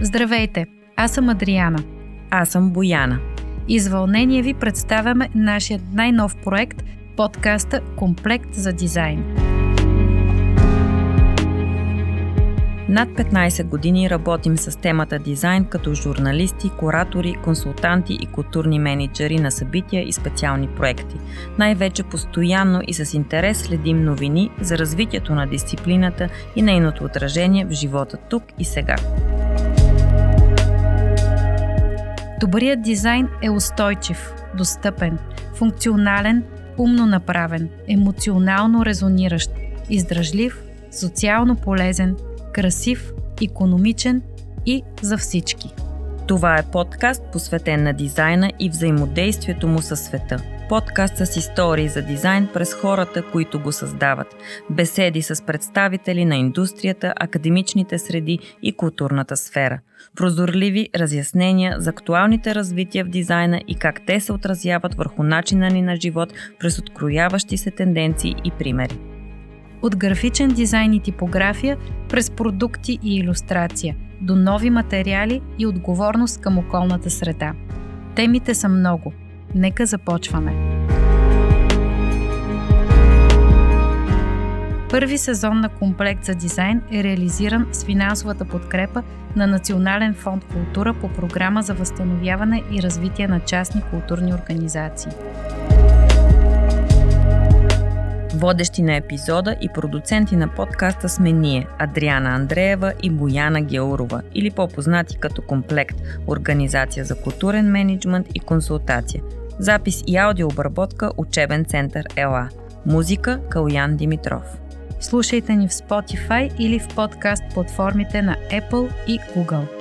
Здравейте! Аз съм Адриана. Аз съм Бояна. Извълнение ви представяме нашия най-нов проект – подкаста «Комплект за дизайн». Над 15 години работим с темата дизайн като журналисти, куратори, консултанти и културни менеджери на събития и специални проекти. Най-вече постоянно и с интерес следим новини за развитието на дисциплината и нейното отражение в живота тук и сега. Добрият дизайн е устойчив, достъпен, функционален, умно направен, емоционално резониращ, издръжлив, социално полезен, красив, економичен и за всички. Това е подкаст посветен на дизайна и взаимодействието му със света – подкаст с истории за дизайн през хората, които го създават. Беседи с представители на индустрията, академичните среди и културната сфера. Прозорливи разяснения за актуалните развития в дизайна и как те се отразяват върху начина ни на живот през открояващи се тенденции и примери. От графичен дизайн и типография през продукти и иллюстрация до нови материали и отговорност към околната среда. Темите са много – Нека започваме. Първи сезон на комплект за дизайн е реализиран с финансовата подкрепа на Национален фонд култура по програма за възстановяване и развитие на частни културни организации. Водещи на епизода и продуценти на подкаста сме ние, Адриана Андреева и Бояна Георова, или по-познати като Комплект, Организация за културен менеджмент и консултация – Запис и аудиообработка Учебен център ЕЛА. Музика Калян Димитров. Слушайте ни в Spotify или в подкаст платформите на Apple и Google.